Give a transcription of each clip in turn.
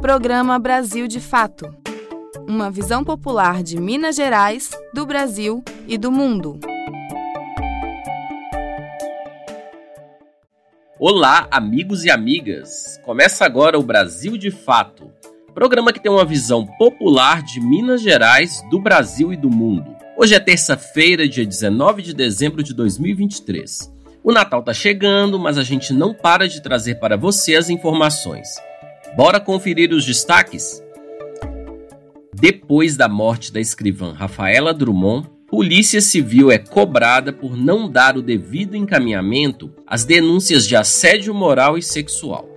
Programa Brasil de Fato. Uma visão popular de Minas Gerais, do Brasil e do mundo. Olá, amigos e amigas! Começa agora o Brasil de Fato, programa que tem uma visão popular de Minas Gerais, do Brasil e do mundo. Hoje é terça-feira, dia 19 de dezembro de 2023. O Natal tá chegando, mas a gente não para de trazer para você as informações. Bora conferir os destaques? Depois da morte da escrivã Rafaela Drummond, Polícia Civil é cobrada por não dar o devido encaminhamento às denúncias de assédio moral e sexual.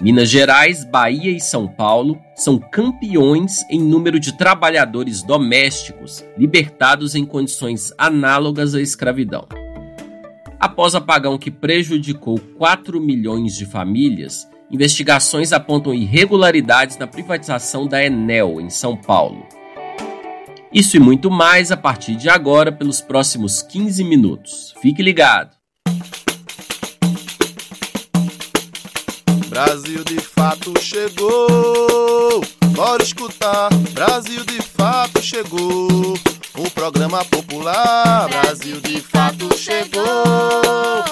Minas Gerais, Bahia e São Paulo são campeões em número de trabalhadores domésticos libertados em condições análogas à escravidão. Após apagão que prejudicou 4 milhões de famílias, investigações apontam irregularidades na privatização da Enel em São Paulo. Isso e muito mais a partir de agora pelos próximos 15 minutos. Fique ligado. Brasil de fato chegou. Bora escutar. Brasil de fato chegou. O programa popular. Brasil de fato chegou.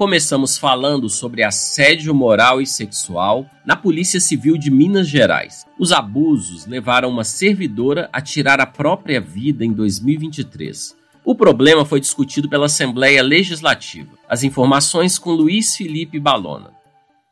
Começamos falando sobre assédio moral e sexual na Polícia Civil de Minas Gerais. Os abusos levaram uma servidora a tirar a própria vida em 2023. O problema foi discutido pela Assembleia Legislativa. As informações com Luiz Felipe Balona.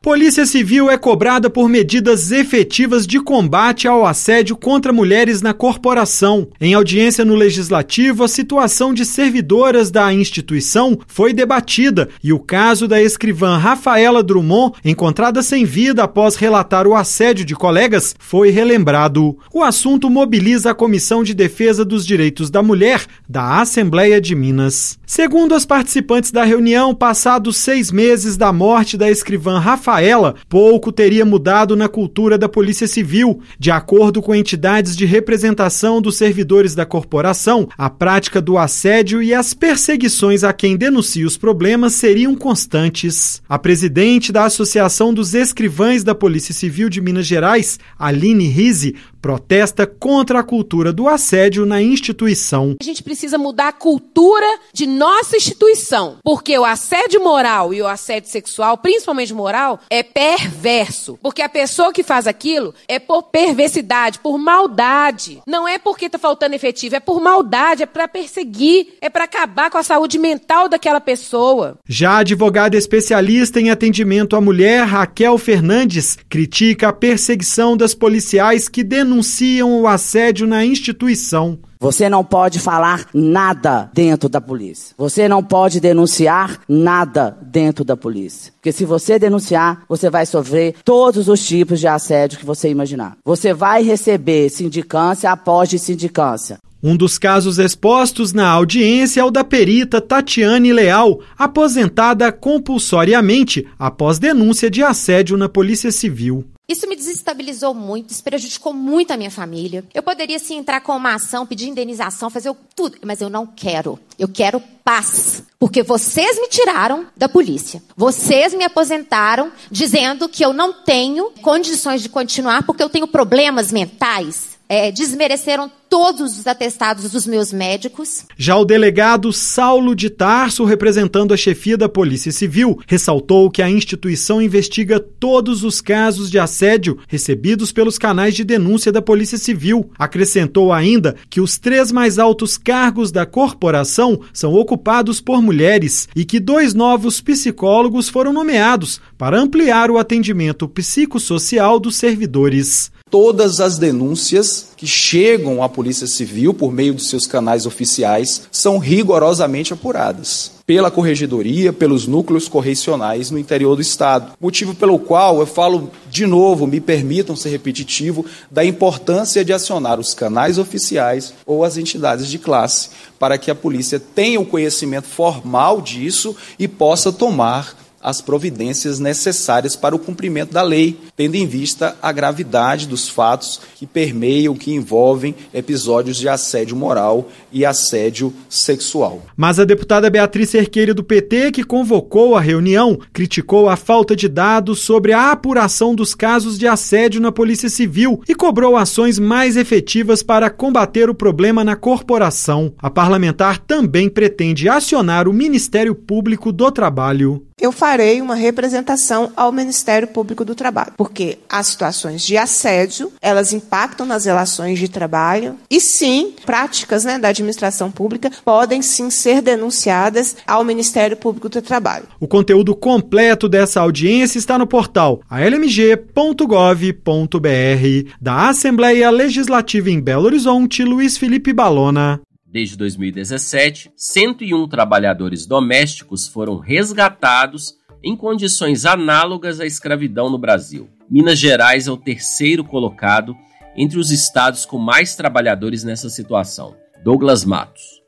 Polícia Civil é cobrada por medidas efetivas de combate ao assédio contra mulheres na corporação. Em audiência no Legislativo, a situação de servidoras da instituição foi debatida e o caso da escrivã Rafaela Drummond, encontrada sem vida após relatar o assédio de colegas, foi relembrado. O assunto mobiliza a Comissão de Defesa dos Direitos da Mulher da Assembleia de Minas. Segundo as participantes da reunião, passados seis meses da morte da escrivã Rafaela, Rafaela, pouco teria mudado na cultura da Polícia Civil. De acordo com entidades de representação dos servidores da corporação, a prática do assédio e as perseguições a quem denuncia os problemas seriam constantes. A presidente da Associação dos Escrivães da Polícia Civil de Minas Gerais, Aline Rise, protesta contra a cultura do assédio na instituição. A gente precisa mudar a cultura de nossa instituição, porque o assédio moral e o assédio sexual, principalmente moral, é perverso. Porque a pessoa que faz aquilo é por perversidade, por maldade. Não é porque está faltando efetivo, é por maldade, é para perseguir, é para acabar com a saúde mental daquela pessoa. Já a advogada especialista em atendimento à mulher, Raquel Fernandes, critica a perseguição das policiais que denunciam denunciam o assédio na instituição. Você não pode falar nada dentro da polícia. Você não pode denunciar nada dentro da polícia. Porque se você denunciar, você vai sofrer todos os tipos de assédio que você imaginar. Você vai receber sindicância após de sindicância. Um dos casos expostos na audiência é o da perita Tatiane Leal, aposentada compulsoriamente após denúncia de assédio na Polícia Civil. Isso me desestabilizou muito, isso prejudicou muito a minha família. Eu poderia sim entrar com uma ação, pedir indenização, fazer tudo, mas eu não quero. Eu quero paz, porque vocês me tiraram da polícia. Vocês me aposentaram dizendo que eu não tenho condições de continuar porque eu tenho problemas mentais é, desmereceram todos os atestados dos meus médicos. Já o delegado Saulo de Tarso, representando a chefia da Polícia Civil, ressaltou que a instituição investiga todos os casos de assédio recebidos pelos canais de denúncia da Polícia Civil. Acrescentou ainda que os três mais altos cargos da corporação são ocupados por mulheres e que dois novos psicólogos foram nomeados para ampliar o atendimento psicossocial dos servidores todas as denúncias que chegam à Polícia Civil por meio dos seus canais oficiais são rigorosamente apuradas pela corregedoria, pelos núcleos correcionais no interior do estado. Motivo pelo qual eu falo de novo, me permitam ser repetitivo, da importância de acionar os canais oficiais ou as entidades de classe para que a polícia tenha o conhecimento formal disso e possa tomar as providências necessárias para o cumprimento da lei, tendo em vista a gravidade dos fatos que permeiam, que envolvem episódios de assédio moral e assédio sexual. Mas a deputada Beatriz Cerqueira do PT, que convocou a reunião, criticou a falta de dados sobre a apuração dos casos de assédio na Polícia Civil e cobrou ações mais efetivas para combater o problema na corporação. A parlamentar também pretende acionar o Ministério Público do Trabalho eu farei uma representação ao Ministério Público do Trabalho, porque as situações de assédio, elas impactam nas relações de trabalho e sim, práticas né, da administração pública podem sim ser denunciadas ao Ministério Público do Trabalho. O conteúdo completo dessa audiência está no portal almg.gov.br da Assembleia Legislativa em Belo Horizonte, Luiz Felipe Balona. Desde 2017, 101 trabalhadores domésticos foram resgatados em condições análogas à escravidão no Brasil. Minas Gerais é o terceiro colocado entre os estados com mais trabalhadores nessa situação. Douglas Matos.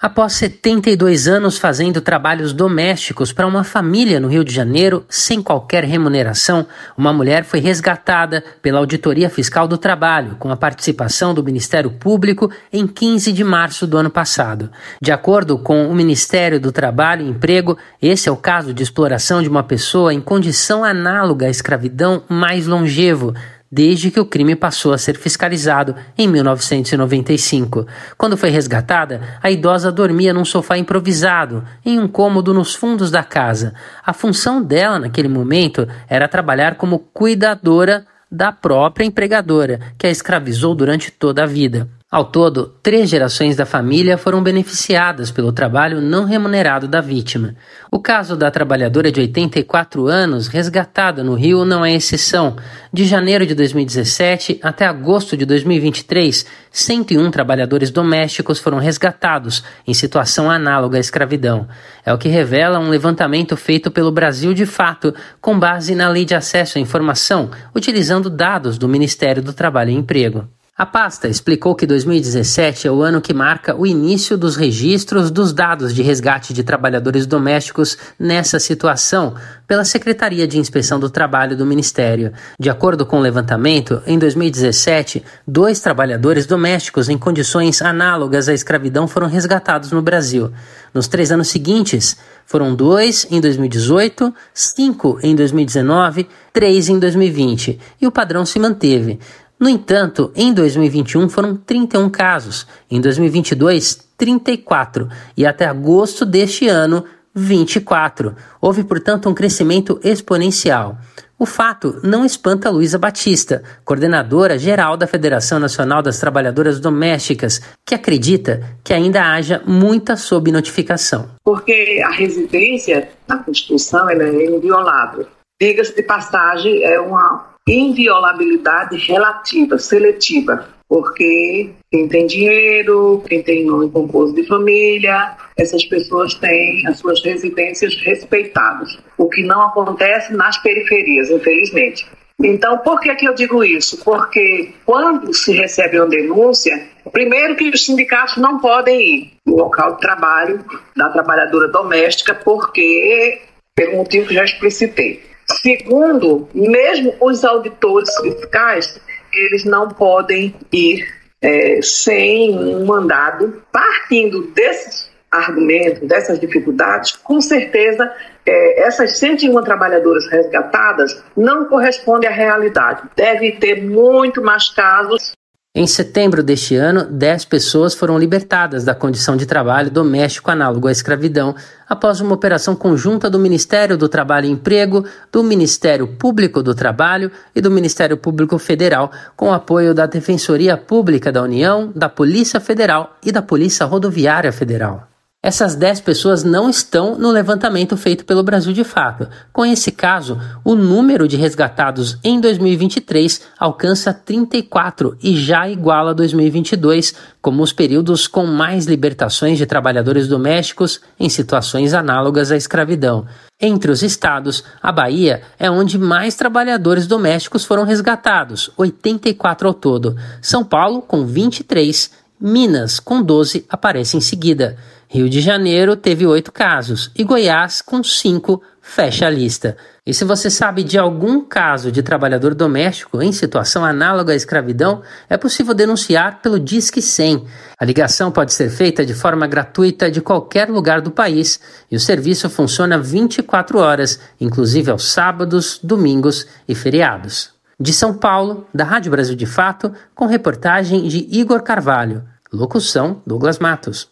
Após 72 anos fazendo trabalhos domésticos para uma família no Rio de Janeiro, sem qualquer remuneração, uma mulher foi resgatada pela Auditoria Fiscal do Trabalho, com a participação do Ministério Público, em 15 de março do ano passado. De acordo com o Ministério do Trabalho e Emprego, esse é o caso de exploração de uma pessoa em condição análoga à escravidão mais longevo desde que o crime passou a ser fiscalizado em 1995. Quando foi resgatada, a idosa dormia num sofá improvisado, em um cômodo nos fundos da casa. A função dela naquele momento era trabalhar como cuidadora da própria empregadora, que a escravizou durante toda a vida. Ao todo, três gerações da família foram beneficiadas pelo trabalho não remunerado da vítima. O caso da trabalhadora de 84 anos, resgatada no Rio, não é exceção. De janeiro de 2017 até agosto de 2023, 101 trabalhadores domésticos foram resgatados em situação análoga à escravidão. É o que revela um levantamento feito pelo Brasil de Fato, com base na Lei de Acesso à Informação, utilizando dados do Ministério do Trabalho e Emprego. A pasta explicou que 2017 é o ano que marca o início dos registros dos dados de resgate de trabalhadores domésticos nessa situação pela Secretaria de Inspeção do Trabalho do Ministério. De acordo com o levantamento, em 2017, dois trabalhadores domésticos em condições análogas à escravidão foram resgatados no Brasil. Nos três anos seguintes, foram dois em 2018, cinco em 2019, três em 2020, e o padrão se manteve. No entanto, em 2021 foram 31 casos, em 2022, 34 e até agosto deste ano, 24. Houve, portanto, um crescimento exponencial. O fato não espanta Luísa Batista, coordenadora geral da Federação Nacional das Trabalhadoras Domésticas, que acredita que ainda haja muita subnotificação. Porque a residência na Constituição é inviolável. Diga-se de passagem, é uma inviolabilidade relativa, seletiva, porque quem tem dinheiro, quem tem nome composto de família, essas pessoas têm as suas residências respeitadas, o que não acontece nas periferias, infelizmente. Então, por que, que eu digo isso? Porque quando se recebe uma denúncia, primeiro que os sindicatos não podem ir no local de trabalho da trabalhadora doméstica, porque, pelo motivo que já explicitei. Segundo, mesmo os auditores fiscais, eles não podem ir é, sem um mandado. Partindo desses argumentos, dessas dificuldades, com certeza é, essas 101 trabalhadoras resgatadas não correspondem à realidade. Deve ter muito mais casos em setembro deste ano, 10 pessoas foram libertadas da condição de trabalho doméstico análogo à escravidão após uma operação conjunta do Ministério do Trabalho e Emprego, do Ministério Público do Trabalho e do Ministério Público Federal, com apoio da Defensoria Pública da União, da Polícia Federal e da Polícia Rodoviária Federal. Essas 10 pessoas não estão no levantamento feito pelo Brasil de Fato. Com esse caso, o número de resgatados em 2023 alcança 34 e já iguala 2022, como os períodos com mais libertações de trabalhadores domésticos em situações análogas à escravidão. Entre os estados, a Bahia é onde mais trabalhadores domésticos foram resgatados, 84 ao todo. São Paulo, com 23, Minas, com 12, aparece em seguida. Rio de Janeiro teve oito casos e Goiás, com cinco, fecha a lista. E se você sabe de algum caso de trabalhador doméstico em situação análoga à escravidão, é possível denunciar pelo Disque 100. A ligação pode ser feita de forma gratuita de qualquer lugar do país e o serviço funciona 24 horas, inclusive aos sábados, domingos e feriados. De São Paulo, da Rádio Brasil de Fato, com reportagem de Igor Carvalho. Locução: Douglas Matos.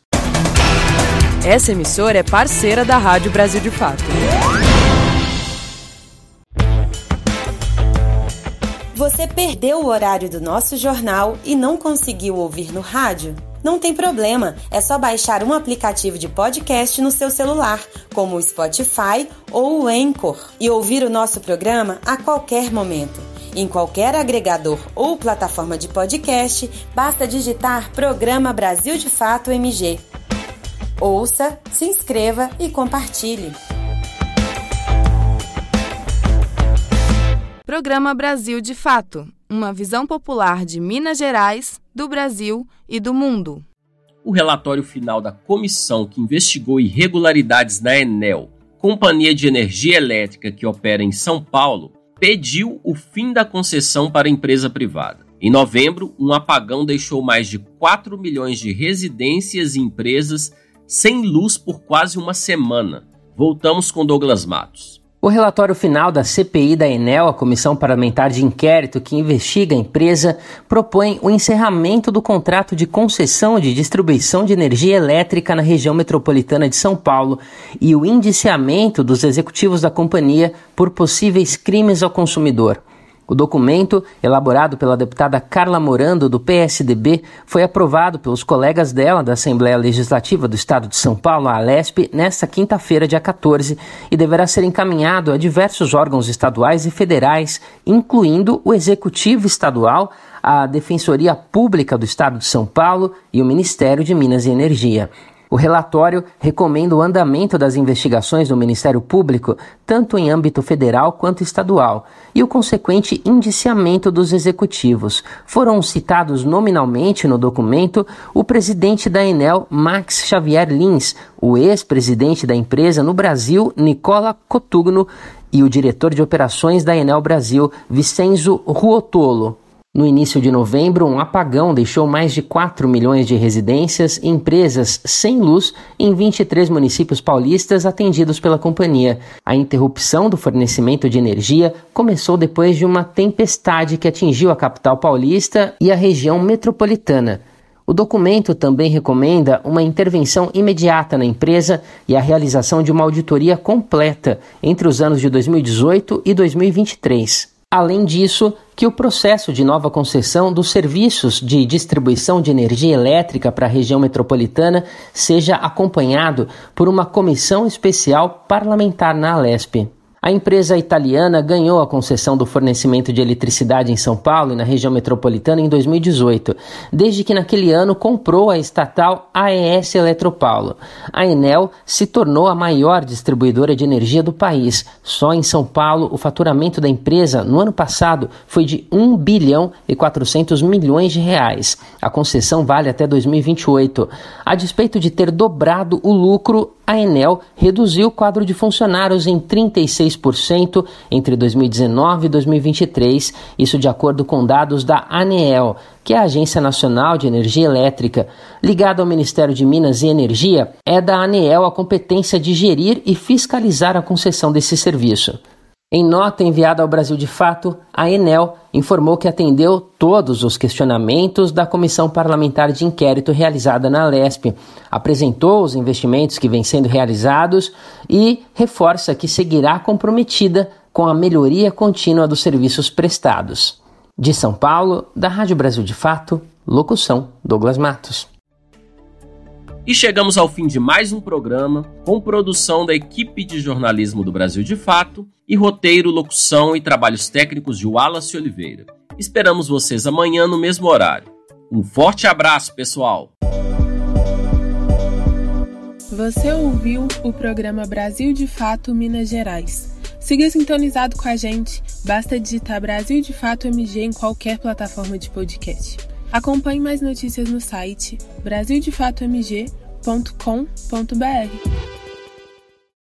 Essa emissora é parceira da Rádio Brasil de Fato. Você perdeu o horário do nosso jornal e não conseguiu ouvir no rádio? Não tem problema, é só baixar um aplicativo de podcast no seu celular, como o Spotify ou o Anchor, e ouvir o nosso programa a qualquer momento. Em qualquer agregador ou plataforma de podcast, basta digitar Programa Brasil de Fato MG. Ouça, se inscreva e compartilhe. Programa Brasil de Fato uma visão popular de Minas Gerais, do Brasil e do mundo. O relatório final da comissão que investigou irregularidades na Enel, companhia de energia elétrica que opera em São Paulo, pediu o fim da concessão para a empresa privada. Em novembro, um apagão deixou mais de 4 milhões de residências e empresas sem luz por quase uma semana. Voltamos com Douglas Matos. O relatório final da CPI da Enel, a Comissão Parlamentar de Inquérito que investiga a empresa, propõe o encerramento do contrato de concessão de distribuição de energia elétrica na região metropolitana de São Paulo e o indiciamento dos executivos da companhia por possíveis crimes ao consumidor. O documento, elaborado pela deputada Carla Morando, do PSDB, foi aprovado pelos colegas dela da Assembleia Legislativa do Estado de São Paulo, a Alesp, nesta quinta-feira, dia 14, e deverá ser encaminhado a diversos órgãos estaduais e federais, incluindo o Executivo Estadual, a Defensoria Pública do Estado de São Paulo e o Ministério de Minas e Energia. O relatório recomenda o andamento das investigações do Ministério Público, tanto em âmbito federal quanto estadual, e o consequente indiciamento dos executivos. Foram citados nominalmente no documento o presidente da Enel, Max Xavier Lins, o ex-presidente da empresa no Brasil, Nicola Cotugno, e o diretor de operações da Enel Brasil, Vicenzo Ruotolo. No início de novembro, um apagão deixou mais de 4 milhões de residências e empresas sem luz em 23 municípios paulistas atendidos pela companhia. A interrupção do fornecimento de energia começou depois de uma tempestade que atingiu a capital paulista e a região metropolitana. O documento também recomenda uma intervenção imediata na empresa e a realização de uma auditoria completa entre os anos de 2018 e 2023. Além disso, que o processo de nova concessão dos serviços de distribuição de energia elétrica para a região metropolitana seja acompanhado por uma comissão especial parlamentar na Alesp. A empresa italiana ganhou a concessão do fornecimento de eletricidade em São Paulo e na região metropolitana em 2018, desde que naquele ano comprou a estatal AES Eletropaulo. A Enel se tornou a maior distribuidora de energia do país. Só em São Paulo, o faturamento da empresa no ano passado foi de 1 bilhão e 400 milhões de reais. A concessão vale até 2028. A despeito de ter dobrado o lucro, a Enel reduziu o quadro de funcionários em 36% entre 2019 e 2023, isso de acordo com dados da ANEEL, que é a Agência Nacional de Energia Elétrica. Ligada ao Ministério de Minas e Energia, é da ANEEL a competência de gerir e fiscalizar a concessão desse serviço. Em nota enviada ao Brasil de Fato, a Enel informou que atendeu todos os questionamentos da comissão parlamentar de inquérito realizada na Lesp, apresentou os investimentos que vêm sendo realizados e reforça que seguirá comprometida com a melhoria contínua dos serviços prestados. De São Paulo, da Rádio Brasil de Fato, locução Douglas Matos. E chegamos ao fim de mais um programa, com produção da equipe de jornalismo do Brasil de Fato e roteiro, locução e trabalhos técnicos de Wallace Oliveira. Esperamos vocês amanhã no mesmo horário. Um forte abraço, pessoal! Você ouviu o programa Brasil de Fato Minas Gerais. Siga sintonizado com a gente, basta digitar Brasil de Fato MG em qualquer plataforma de podcast. Acompanhe mais notícias no site brasildefatoMG.com.br.